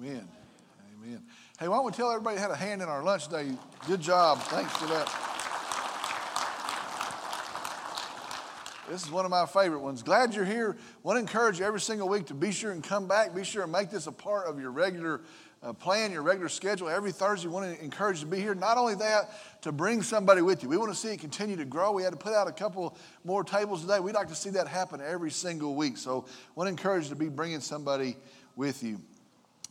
Amen. Amen. Hey, why don't we tell everybody had a hand in our lunch day? Good job. Thanks for that. This is one of my favorite ones. Glad you're here. Want to encourage you every single week to be sure and come back. Be sure and make this a part of your regular uh, plan, your regular schedule. Every Thursday, want to encourage you to be here. Not only that, to bring somebody with you. We want to see it continue to grow. We had to put out a couple more tables today. We'd like to see that happen every single week. So, want to encourage you to be bringing somebody with you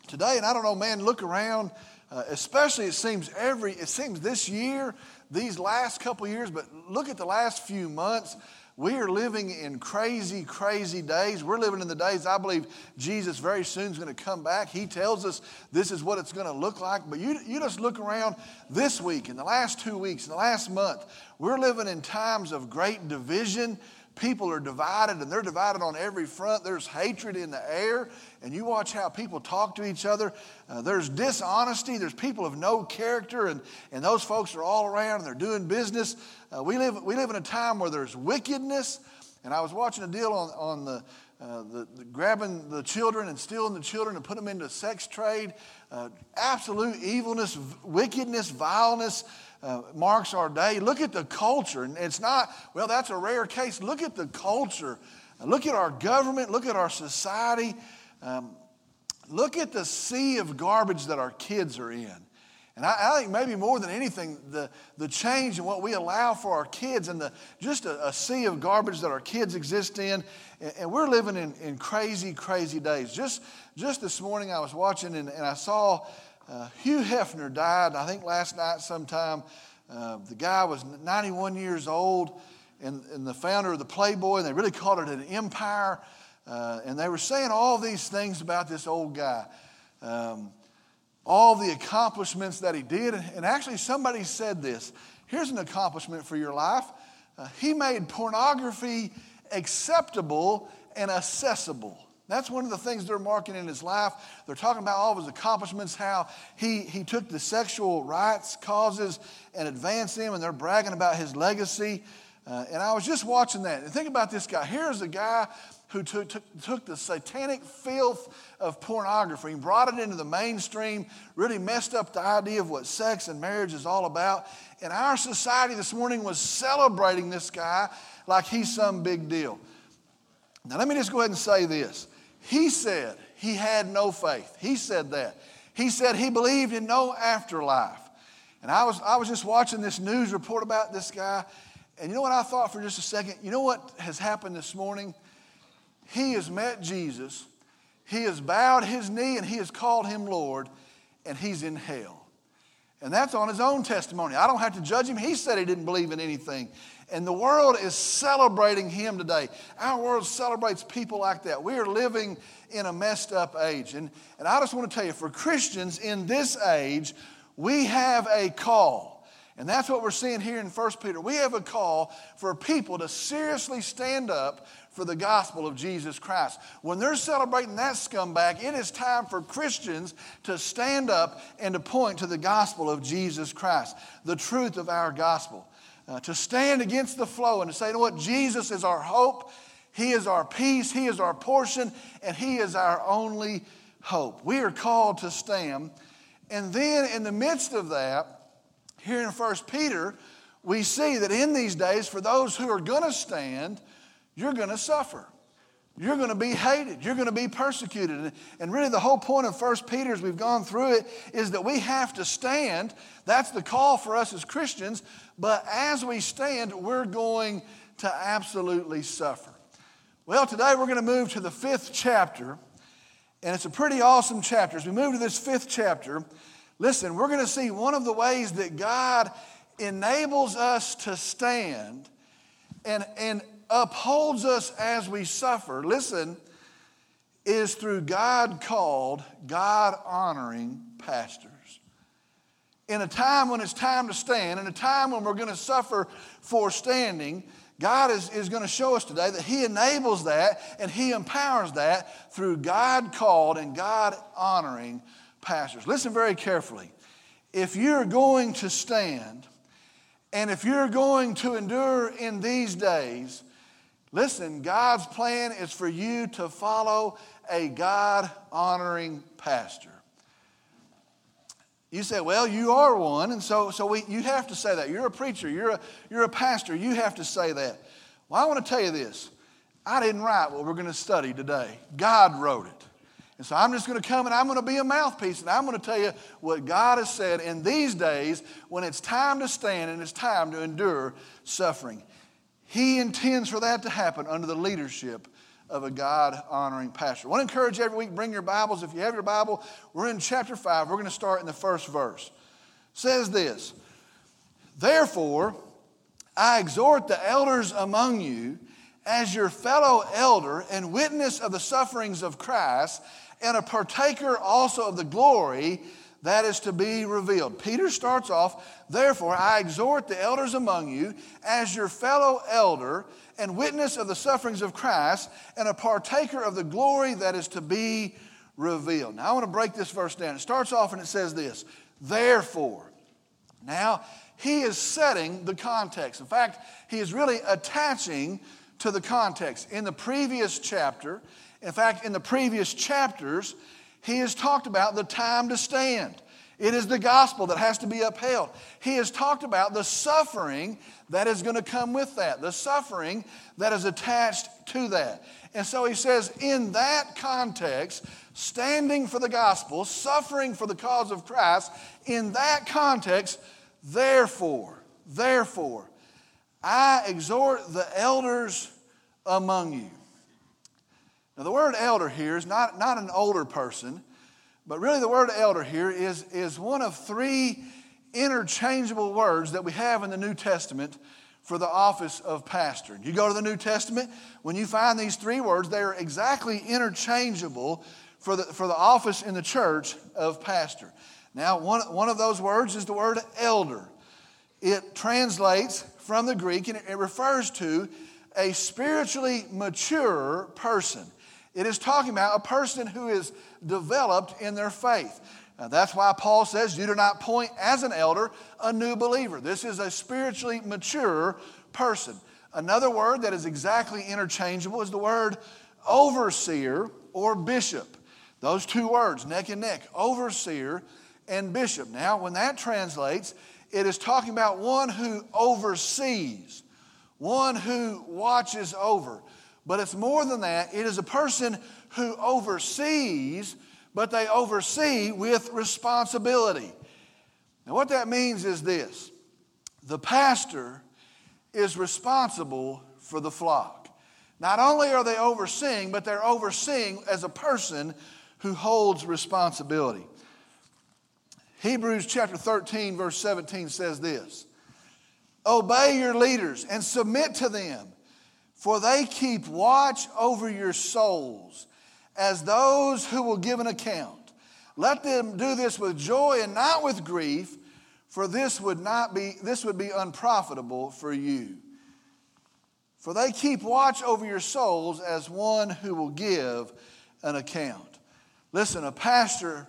today. And I don't know, man, look around. Uh, especially, it seems every it seems this year, these last couple years, but look at the last few months. We are living in crazy, crazy days. We're living in the days I believe Jesus very soon is going to come back. He tells us this is what it's going to look like. But you, you just look around this week, in the last two weeks, in the last month, we're living in times of great division. People are divided and they're divided on every front. There's hatred in the air, and you watch how people talk to each other. Uh, there's dishonesty. There's people of no character, and, and those folks are all around and they're doing business. Uh, we, live, we live in a time where there's wickedness, and I was watching a deal on, on the, uh, the, the, grabbing the children and stealing the children and put them into sex trade. Uh, absolute evilness, wickedness, vileness uh, marks our day. Look at the culture. And it's not, well, that's a rare case. Look at the culture. Look at our government. Look at our society. Um, look at the sea of garbage that our kids are in. And I, I, think maybe more than anything, the, the change in what we allow for our kids and the, just a, a sea of garbage that our kids exist in. And, and we're living in, in crazy, crazy days. Just, just this morning, I was watching and, and I saw uh, Hugh Hefner died, I think last night sometime. Uh, the guy was 91 years old and, and the founder of the Playboy, and they really called it an empire. Uh, and they were saying all these things about this old guy. Um, all the accomplishments that he did. And actually, somebody said this here's an accomplishment for your life. Uh, he made pornography acceptable and accessible. That's one of the things they're marking in his life. They're talking about all of his accomplishments, how he, he took the sexual rights causes and advanced them, and they're bragging about his legacy. Uh, and I was just watching that. And think about this guy. Here's a guy who took, took, took, the satanic filth of pornography and brought it into the mainstream, really messed up the idea of what sex and marriage is all about. And our society this morning was celebrating this guy like he's some big deal. Now, let me just go ahead and say this. He said he had no faith. He said that. He said he believed in no afterlife. And I was, I was just watching this news report about this guy. And you know what I thought for just a second? You know what has happened this morning? He has met Jesus. He has bowed his knee and he has called him Lord, and he's in hell. And that's on his own testimony. I don't have to judge him. He said he didn't believe in anything. And the world is celebrating him today. Our world celebrates people like that. We are living in a messed up age. And, and I just want to tell you, for Christians in this age, we have a call. And that's what we're seeing here in 1 Peter. We have a call for people to seriously stand up for the gospel of Jesus Christ. When they're celebrating that scumbag, it is time for Christians to stand up and to point to the gospel of Jesus Christ, the truth of our gospel uh, to stand against the flow and to say, you know what, Jesus is our hope, He is our peace, He is our portion, and He is our only hope. We are called to stand. And then in the midst of that, here in 1 Peter, we see that in these days, for those who are going to stand, you're going to suffer. You're going to be hated. You're going to be persecuted. And really, the whole point of 1 Peter, as we've gone through it, is that we have to stand. That's the call for us as Christians. But as we stand, we're going to absolutely suffer. Well, today we're going to move to the fifth chapter. And it's a pretty awesome chapter. As we move to this fifth chapter, listen, we're going to see one of the ways that God enables us to stand and, and upholds us as we suffer, listen, is through God called, God honoring pastors. In a time when it's time to stand, in a time when we're going to suffer for standing, God is, is going to show us today that He enables that and He empowers that through God called and God honoring pastors. Listen very carefully. If you're going to stand, and if you're going to endure in these days, Listen, God's plan is for you to follow a God honoring pastor. You say, well, you are one, and so, so we, you have to say that. You're a preacher, you're a, you're a pastor, you have to say that. Well, I want to tell you this. I didn't write what we're going to study today. God wrote it. And so I'm just going to come and I'm going to be a mouthpiece and I'm going to tell you what God has said in these days when it's time to stand and it's time to endure suffering. He intends for that to happen under the leadership of a God honoring pastor. I want to encourage you every week, bring your Bibles. If you have your Bible, we're in chapter 5. We're going to start in the first verse. It says this Therefore, I exhort the elders among you as your fellow elder and witness of the sufferings of Christ, and a partaker also of the glory that is to be revealed. Peter starts off, therefore, I exhort the elders among you as your fellow elder and witness of the sufferings of Christ and a partaker of the glory that is to be revealed. Now, I want to break this verse down. It starts off and it says this Therefore. Now, he is setting the context. In fact, he is really attaching to the context. In the previous chapter, in fact, in the previous chapters, he has talked about the time to stand. It is the gospel that has to be upheld. He has talked about the suffering that is going to come with that, the suffering that is attached to that. And so he says, in that context, standing for the gospel, suffering for the cause of Christ, in that context, therefore, therefore, I exhort the elders among you. Now, the word elder here is not, not an older person, but really the word elder here is, is one of three interchangeable words that we have in the New Testament for the office of pastor. You go to the New Testament, when you find these three words, they are exactly interchangeable for the, for the office in the church of pastor. Now, one, one of those words is the word elder. It translates from the Greek and it refers to a spiritually mature person. It is talking about a person who is developed in their faith. Now, that's why Paul says, You do not point as an elder a new believer. This is a spiritually mature person. Another word that is exactly interchangeable is the word overseer or bishop. Those two words, neck and neck, overseer and bishop. Now, when that translates, it is talking about one who oversees, one who watches over, but it's more than that. It is a person who oversees, but they oversee with responsibility. Now, what that means is this the pastor is responsible for the flock. Not only are they overseeing, but they're overseeing as a person who holds responsibility. Hebrews chapter 13, verse 17 says this Obey your leaders and submit to them for they keep watch over your souls as those who will give an account. Let them do this with joy and not with grief, for this would not be this would be unprofitable for you. For they keep watch over your souls as one who will give an account. Listen, a pastor,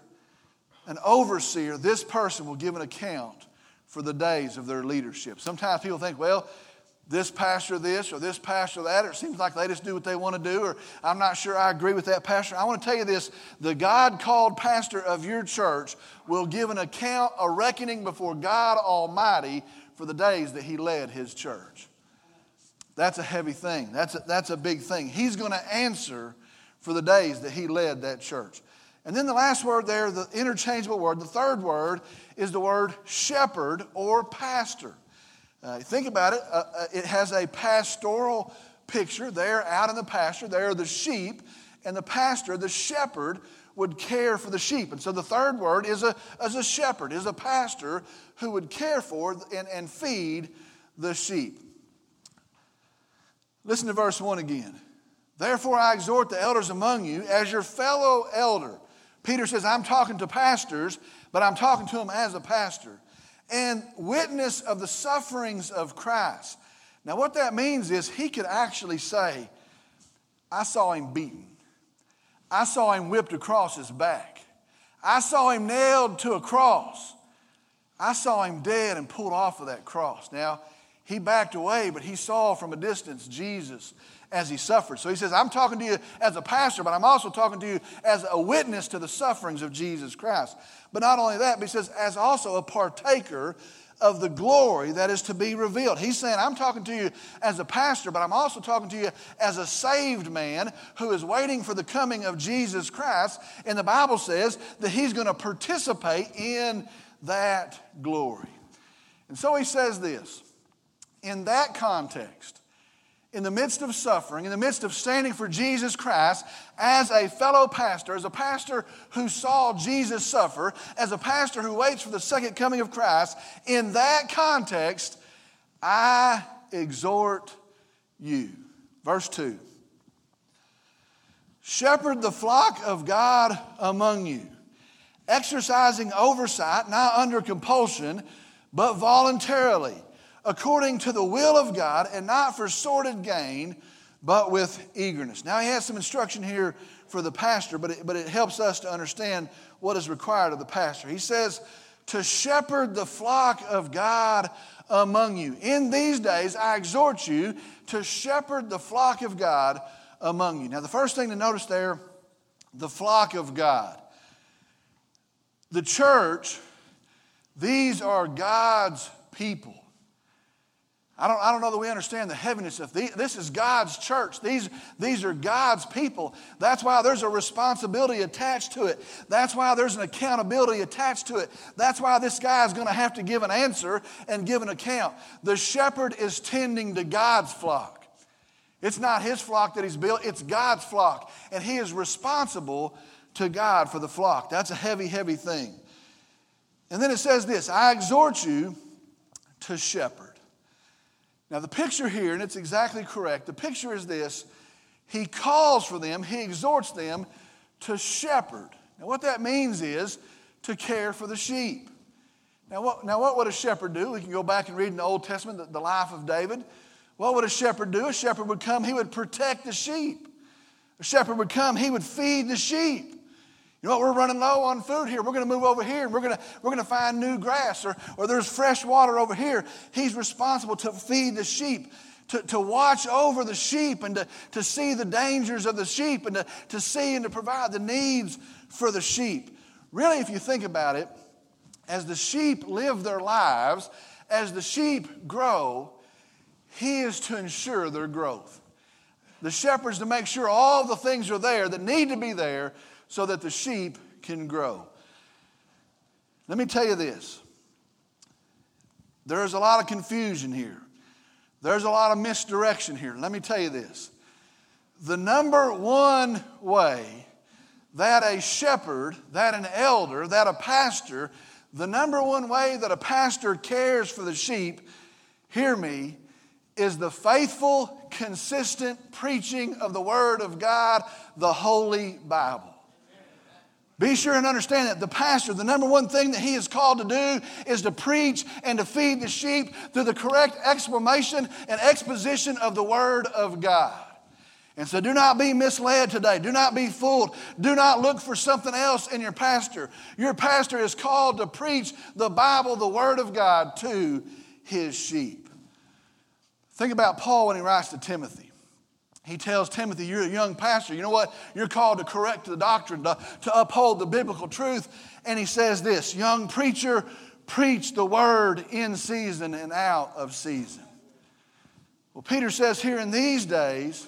an overseer, this person will give an account for the days of their leadership. Sometimes people think, well, this pastor this or this pastor that, or it seems like they just do what they want to do, or I'm not sure I agree with that pastor. I want to tell you this the God called pastor of your church will give an account, a reckoning before God Almighty for the days that he led his church. That's a heavy thing, that's a, that's a big thing. He's going to answer for the days that he led that church. And then the last word there, the interchangeable word, the third word, is the word shepherd or pastor. Uh, think about it, uh, uh, it has a pastoral picture. They're out in the pasture, they are the sheep, and the pastor, the shepherd, would care for the sheep. And so the third word is a, as a shepherd, is a pastor who would care for and, and feed the sheep. Listen to verse 1 again. Therefore, I exhort the elders among you as your fellow elder. Peter says, I'm talking to pastors, but I'm talking to them as a pastor and witness of the sufferings of Christ. Now, what that means is he could actually say, I saw him beaten. I saw him whipped across his back. I saw him nailed to a cross. I saw him dead and pulled off of that cross. Now, he backed away, but he saw from a distance Jesus as he suffered. So he says, I'm talking to you as a pastor, but I'm also talking to you as a witness to the sufferings of Jesus Christ. But not only that, but he says, as also a partaker of the glory that is to be revealed. He's saying, I'm talking to you as a pastor, but I'm also talking to you as a saved man who is waiting for the coming of Jesus Christ. And the Bible says that he's going to participate in that glory. And so he says this in that context, in the midst of suffering, in the midst of standing for Jesus Christ, as a fellow pastor, as a pastor who saw Jesus suffer, as a pastor who waits for the second coming of Christ, in that context, I exhort you. Verse 2 Shepherd the flock of God among you, exercising oversight, not under compulsion, but voluntarily according to the will of God and not for sordid gain, but with eagerness. Now, he has some instruction here for the pastor, but it, but it helps us to understand what is required of the pastor. He says, to shepherd the flock of God among you. In these days, I exhort you to shepherd the flock of God among you. Now, the first thing to notice there, the flock of God. The church, these are God's people. I don't, I don't know that we understand the heaviness of the, this is God's church. These, these are God's people. That's why there's a responsibility attached to it. That's why there's an accountability attached to it. That's why this guy is going to have to give an answer and give an account. The shepherd is tending to God's flock. It's not his flock that he's built, it's God's flock. And he is responsible to God for the flock. That's a heavy, heavy thing. And then it says this I exhort you to shepherd. Now, the picture here, and it's exactly correct, the picture is this He calls for them, He exhorts them to shepherd. Now, what that means is to care for the sheep. Now what, now, what would a shepherd do? We can go back and read in the Old Testament the, the life of David. What would a shepherd do? A shepherd would come, he would protect the sheep. A shepherd would come, he would feed the sheep. You know what? We're running low on food here. We're going to move over here and we're going to, we're going to find new grass or, or there's fresh water over here. He's responsible to feed the sheep, to, to watch over the sheep and to, to see the dangers of the sheep and to, to see and to provide the needs for the sheep. Really, if you think about it, as the sheep live their lives, as the sheep grow, he is to ensure their growth. The shepherd's to make sure all the things are there that need to be there so that the sheep can grow. Let me tell you this there's a lot of confusion here, there's a lot of misdirection here. Let me tell you this. The number one way that a shepherd, that an elder, that a pastor, the number one way that a pastor cares for the sheep, hear me, is the faithful, consistent preaching of the Word of God, the Holy Bible. Be sure and understand that the pastor, the number one thing that he is called to do is to preach and to feed the sheep through the correct explanation and exposition of the Word of God. And so do not be misled today. Do not be fooled. Do not look for something else in your pastor. Your pastor is called to preach the Bible, the Word of God, to his sheep. Think about Paul when he writes to Timothy he tells Timothy, You're a young pastor. You know what? You're called to correct the doctrine, to, to uphold the biblical truth. And he says this Young preacher, preach the word in season and out of season. Well, Peter says here in these days,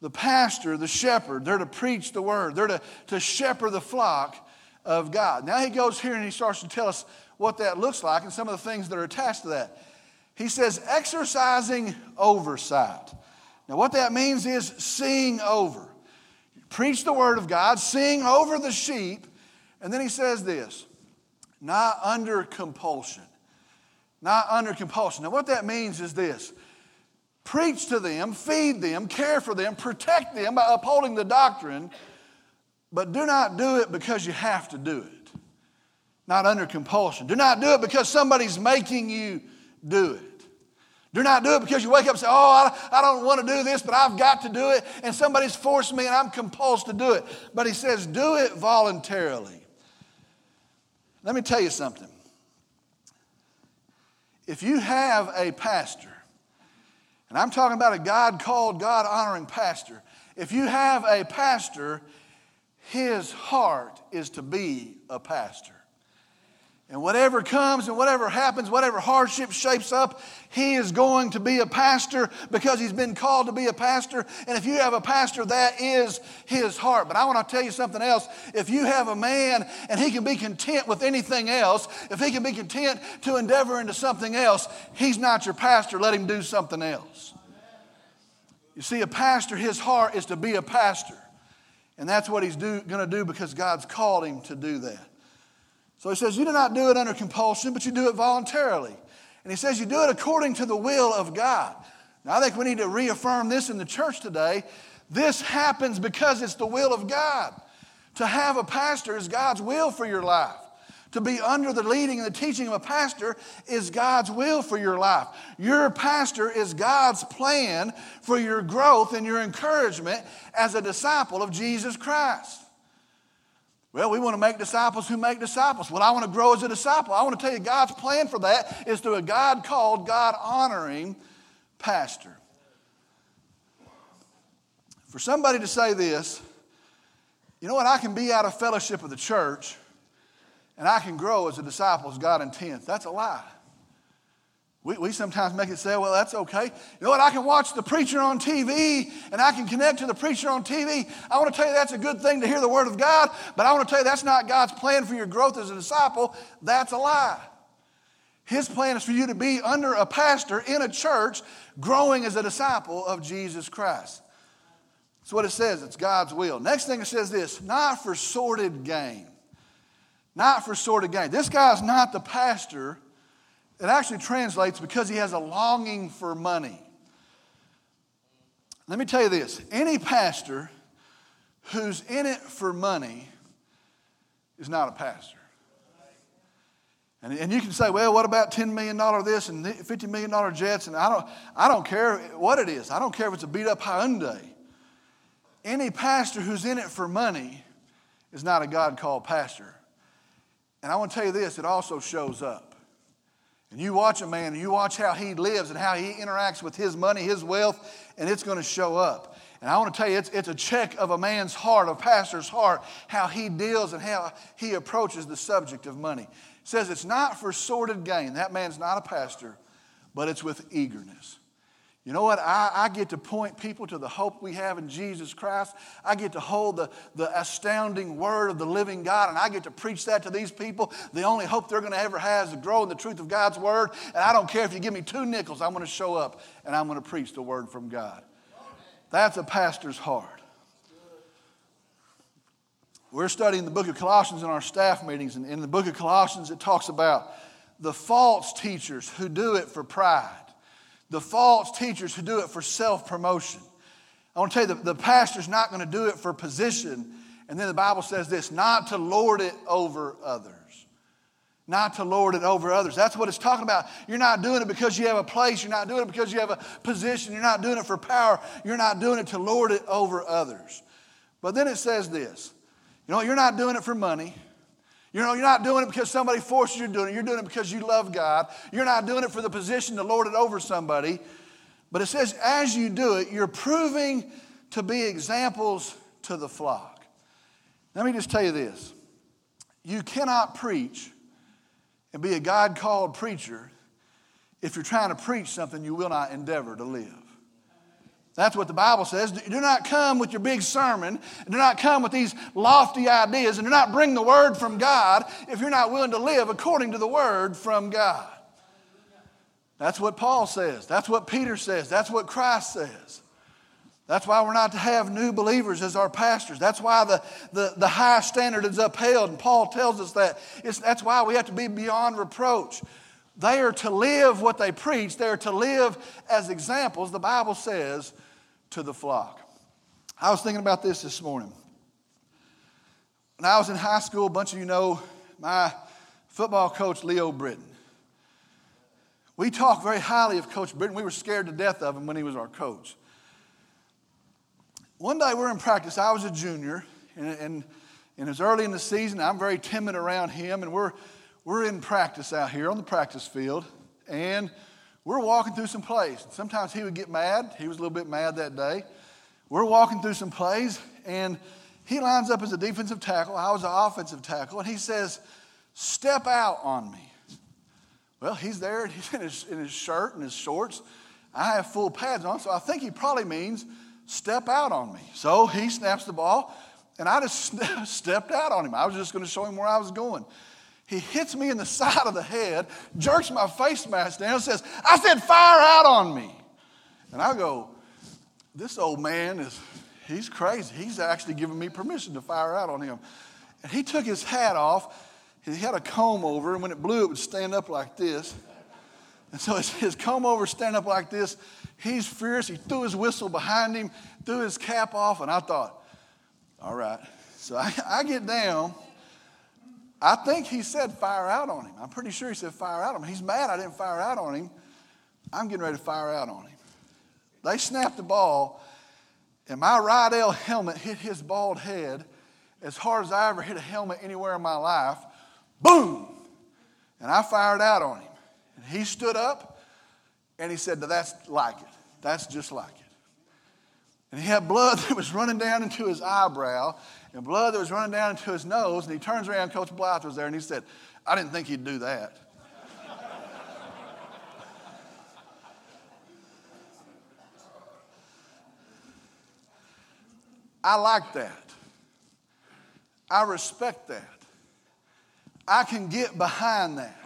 the pastor, the shepherd, they're to preach the word, they're to, to shepherd the flock of God. Now he goes here and he starts to tell us what that looks like and some of the things that are attached to that. He says, exercising oversight. Now, what that means is seeing over. Preach the word of God, sing over the sheep, and then he says this not under compulsion. Not under compulsion. Now, what that means is this preach to them, feed them, care for them, protect them by upholding the doctrine, but do not do it because you have to do it. Not under compulsion. Do not do it because somebody's making you do it. Do not do it because you wake up and say, Oh, I, I don't want to do this, but I've got to do it, and somebody's forced me and I'm compelled to do it. But he says, Do it voluntarily. Let me tell you something. If you have a pastor, And I'm talking about a God called, God honoring pastor. If you have a pastor, his heart is to be a pastor. And whatever comes and whatever happens, whatever hardship shapes up, he is going to be a pastor because he's been called to be a pastor. And if you have a pastor, that is his heart. But I want to tell you something else. If you have a man and he can be content with anything else, if he can be content to endeavor into something else, he's not your pastor. Let him do something else. You see, a pastor, his heart is to be a pastor. And that's what he's going to do because God's called him to do that. So he says, You do not do it under compulsion, but you do it voluntarily. And he says, You do it according to the will of God. Now, I think we need to reaffirm this in the church today. This happens because it's the will of God. To have a pastor is God's will for your life. To be under the leading and the teaching of a pastor is God's will for your life. Your pastor is God's plan for your growth and your encouragement as a disciple of Jesus Christ. Well, we want to make disciples who make disciples. Well, I want to grow as a disciple. I want to tell you, God's plan for that is through a God called, God honoring pastor. For somebody to say this, you know what, I can be out of fellowship with the church and I can grow as a disciple as God intends. That's a lie. We, we sometimes make it say, well, that's okay. You know what? I can watch the preacher on TV and I can connect to the preacher on TV. I want to tell you that's a good thing to hear the word of God, but I want to tell you that's not God's plan for your growth as a disciple. That's a lie. His plan is for you to be under a pastor in a church growing as a disciple of Jesus Christ. That's what it says. It's God's will. Next thing it says this not for sordid gain. Not for sordid gain. This guy's not the pastor it actually translates because he has a longing for money. Let me tell you this any pastor who's in it for money is not a pastor. And, and you can say, well, what about $10 million this and $50 million jets? And I don't, I don't care what it is. I don't care if it's a beat up Hyundai. Any pastor who's in it for money is not a God called pastor. And I want to tell you this it also shows up. And you watch a man and you watch how he lives and how he interacts with his money, his wealth, and it's going to show up. And I want to tell you, it's, it's a check of a man's heart, a pastor's heart, how he deals and how he approaches the subject of money. It says it's not for sordid gain. That man's not a pastor, but it's with eagerness. You know what? I, I, get to point people to the hope we have in Jesus Christ. I get to hold the, the astounding word of the living God, and I get to preach that to these people. The only hope they're going to ever have is to grow in the truth of God's word. And I don't care if you give me two nickels, I'm going to show up and I'm going to preach the word from God. That's a pastor's heart. We're studying the book of Colossians in our staff meetings, and in the book of Colossians, it talks about the false teachers who do it for pride the false teachers who do it for self promotion. I want to tell you, the, the pastor's not going to do it for position. And then the Bible says this not to lord it over others. Not to lord it over others. That's what it's talking about. You're not doing it because you have a place. You're not doing it because you have a position. You're not doing it for power. You're not doing it to lord it over others. But then it says this you know, you're not doing it for money. You know, you're not doing it because somebody forces you to do it. You're doing it because you love God. You're not doing it for the position to lord it over somebody. But it says, as you do it, you're proving to be examples to the flock. Let me just tell you this you cannot preach and be a God called preacher if you're trying to preach something you will not endeavor to live. That's what the Bible says. Do not come with your big sermon. Do not come with these lofty ideas. And do not bring the word from God if you're not willing to live according to the word from God. That's what Paul says. That's what Peter says. That's what Christ says. That's why we're not to have new believers as our pastors. That's why the, the, the high standard is upheld. And Paul tells us that. It's, that's why we have to be beyond reproach. They are to live what they preach, they are to live as examples, the Bible says, to the flock. I was thinking about this this morning. When I was in high school, a bunch of you know my football coach, Leo Britton. We talked very highly of Coach Britton. We were scared to death of him when he was our coach. One day we're in practice. I was a junior, and, and, and it was early in the season. I'm very timid around him, and we're we're in practice out here on the practice field, and we're walking through some plays. and Sometimes he would get mad. He was a little bit mad that day. We're walking through some plays, and he lines up as a defensive tackle. I was an offensive tackle, and he says, Step out on me. Well, he's there, and he's in his, in his shirt and his shorts. I have full pads on, so I think he probably means step out on me. So he snaps the ball, and I just stepped out on him. I was just going to show him where I was going. He hits me in the side of the head, jerks my face mask down, says, I said, fire out on me. And I go, This old man is, he's crazy. He's actually giving me permission to fire out on him. And he took his hat off. He had a comb over, and when it blew, it would stand up like this. And so his, comb over stand up like this. He's fierce. He threw his whistle behind him, threw his cap off, and I thought, all right. So I, I get down. I think he said fire out on him. I'm pretty sure he said fire out on him. He's mad I didn't fire out on him. I'm getting ready to fire out on him. They snapped the ball, and my right L helmet hit his bald head as hard as I ever hit a helmet anywhere in my life. Boom! And I fired out on him. And he stood up and he said, That's like it. That's just like it. And he had blood that was running down into his eyebrow and blood that was running down into his nose. And he turns around, Coach Blythe was there, and he said, I didn't think he'd do that. I like that. I respect that. I can get behind that.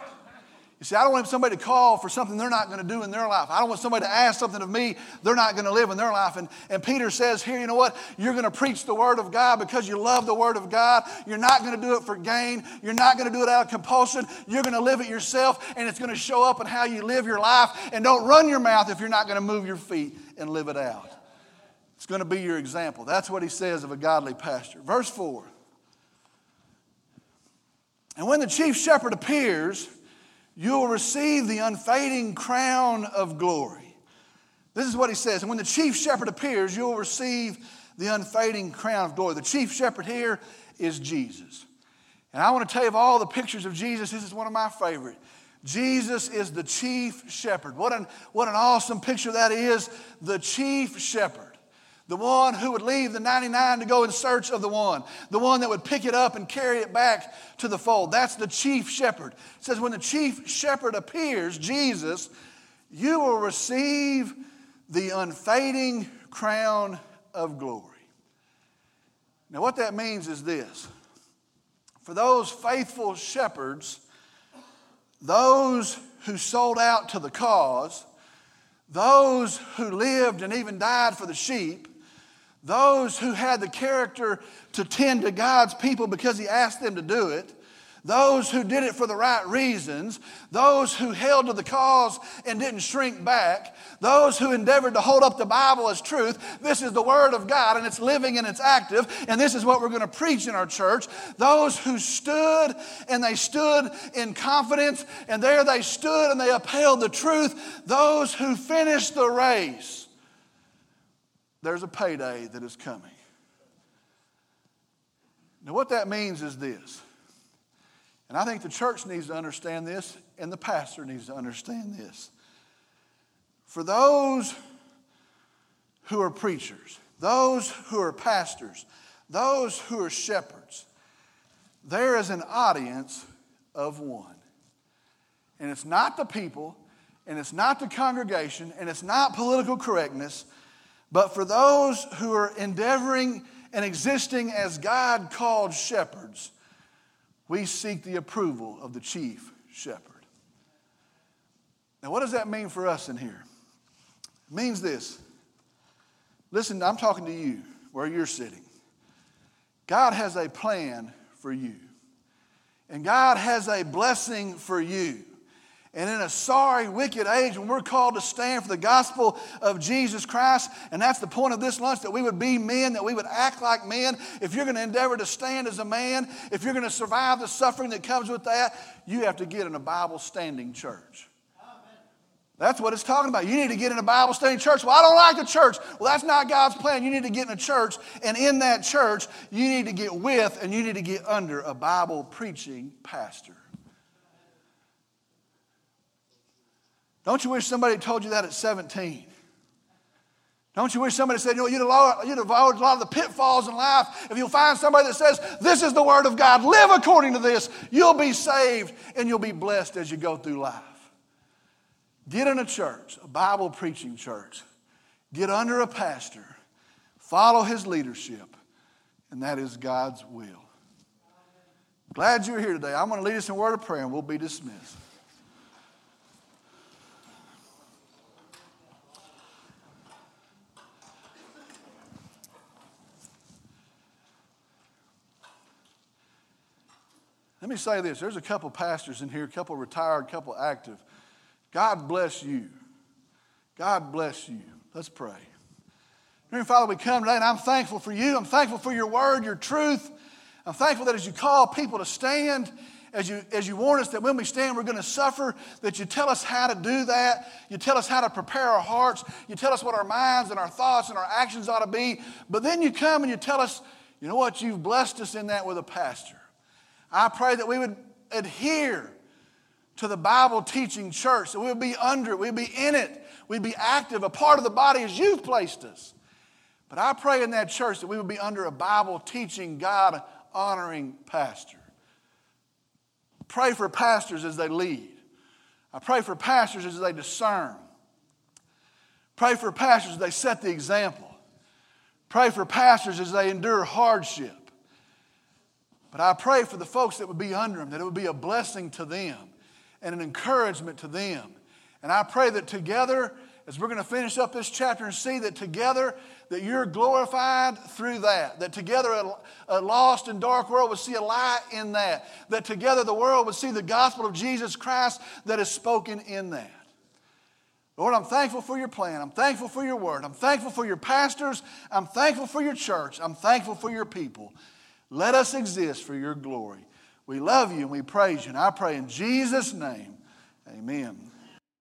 You see, I don't want somebody to call for something they're not going to do in their life. I don't want somebody to ask something of me they're not going to live in their life. And, and Peter says here, you know what? You're going to preach the Word of God because you love the Word of God. You're not going to do it for gain. You're not going to do it out of compulsion. You're going to live it yourself, and it's going to show up in how you live your life. And don't run your mouth if you're not going to move your feet and live it out. It's going to be your example. That's what he says of a godly pastor. Verse 4. And when the chief shepherd appears, you will receive the unfading crown of glory. This is what he says. And when the chief shepherd appears, you will receive the unfading crown of glory. The chief shepherd here is Jesus. And I want to tell you of all the pictures of Jesus, this is one of my favorite. Jesus is the chief shepherd. What an, what an awesome picture that is. The chief shepherd. The one who would leave the 99 to go in search of the one. The one that would pick it up and carry it back to the fold. That's the chief shepherd. It says, when the chief shepherd appears, Jesus, you will receive the unfading crown of glory. Now, what that means is this for those faithful shepherds, those who sold out to the cause, those who lived and even died for the sheep, those who had the character to tend to God's people because He asked them to do it, those who did it for the right reasons, those who held to the cause and didn't shrink back, those who endeavored to hold up the Bible as truth. This is the Word of God and it's living and it's active, and this is what we're going to preach in our church. Those who stood and they stood in confidence, and there they stood and they upheld the truth. Those who finished the race there's a payday that is coming. Now, what that means is this, and I think the church needs to understand this, and the pastor needs to understand this. For those who are preachers, those who are pastors, those who are shepherds, there is an audience of one. And it's not the people, and it's not the congregation, and it's not political correctness, but for those who are endeavoring and existing as God called shepherds, we seek the approval of the chief shepherd. Now, what does that mean for us in here? It means this. Listen, I'm talking to you where you're sitting. God has a plan for you, and God has a blessing for you. And in a sorry, wicked age, when we're called to stand for the gospel of Jesus Christ, and that's the point of this lunch that we would be men, that we would act like men. If you're going to endeavor to stand as a man, if you're going to survive the suffering that comes with that, you have to get in a Bible standing church. That's what it's talking about. You need to get in a Bible study church. Well, I don't like the church. Well, that's not God's plan. You need to get in a church, and in that church, you need to get with and you need to get under a Bible preaching pastor. Don't you wish somebody told you that at 17? Don't you wish somebody said, you know, you'd avoid, you'd avoid a lot of the pitfalls in life if you'll find somebody that says, this is the word of God, live according to this, you'll be saved and you'll be blessed as you go through life. Get in a church, a Bible preaching church. Get under a pastor. Follow his leadership. And that is God's will. Glad you're here today. I'm going to lead us in a word of prayer and we'll be dismissed. Let me say this there's a couple pastors in here, a couple retired, a couple active. God bless you. God bless you. Let's pray. Dear Father, we come today and I'm thankful for you. I'm thankful for your word, your truth. I'm thankful that as you call people to stand, as you, as you warn us that when we stand, we're going to suffer, that you tell us how to do that. You tell us how to prepare our hearts. You tell us what our minds and our thoughts and our actions ought to be. But then you come and you tell us, you know what, you've blessed us in that with a pastor. I pray that we would adhere to the Bible teaching church, that we would be under it, we'd be in it, we'd be active, a part of the body as you've placed us. But I pray in that church that we would be under a Bible teaching, God honoring pastor. Pray for pastors as they lead. I pray for pastors as they discern. Pray for pastors as they set the example. Pray for pastors as they endure hardship. But I pray for the folks that would be under them, that it would be a blessing to them and an encouragement to them. And I pray that together, as we're going to finish up this chapter and see that together, that you're glorified through that. That together a, a, lost and dark world would see a light in that. That together the world would see the gospel of Jesus Christ that is spoken in that. Lord, I'm thankful for your plan. I'm thankful for your word. I'm thankful for your pastors. I'm thankful for your church. I'm thankful for your people. Let us exist for your glory. We love you and we praise you. And I pray in Jesus' name, amen.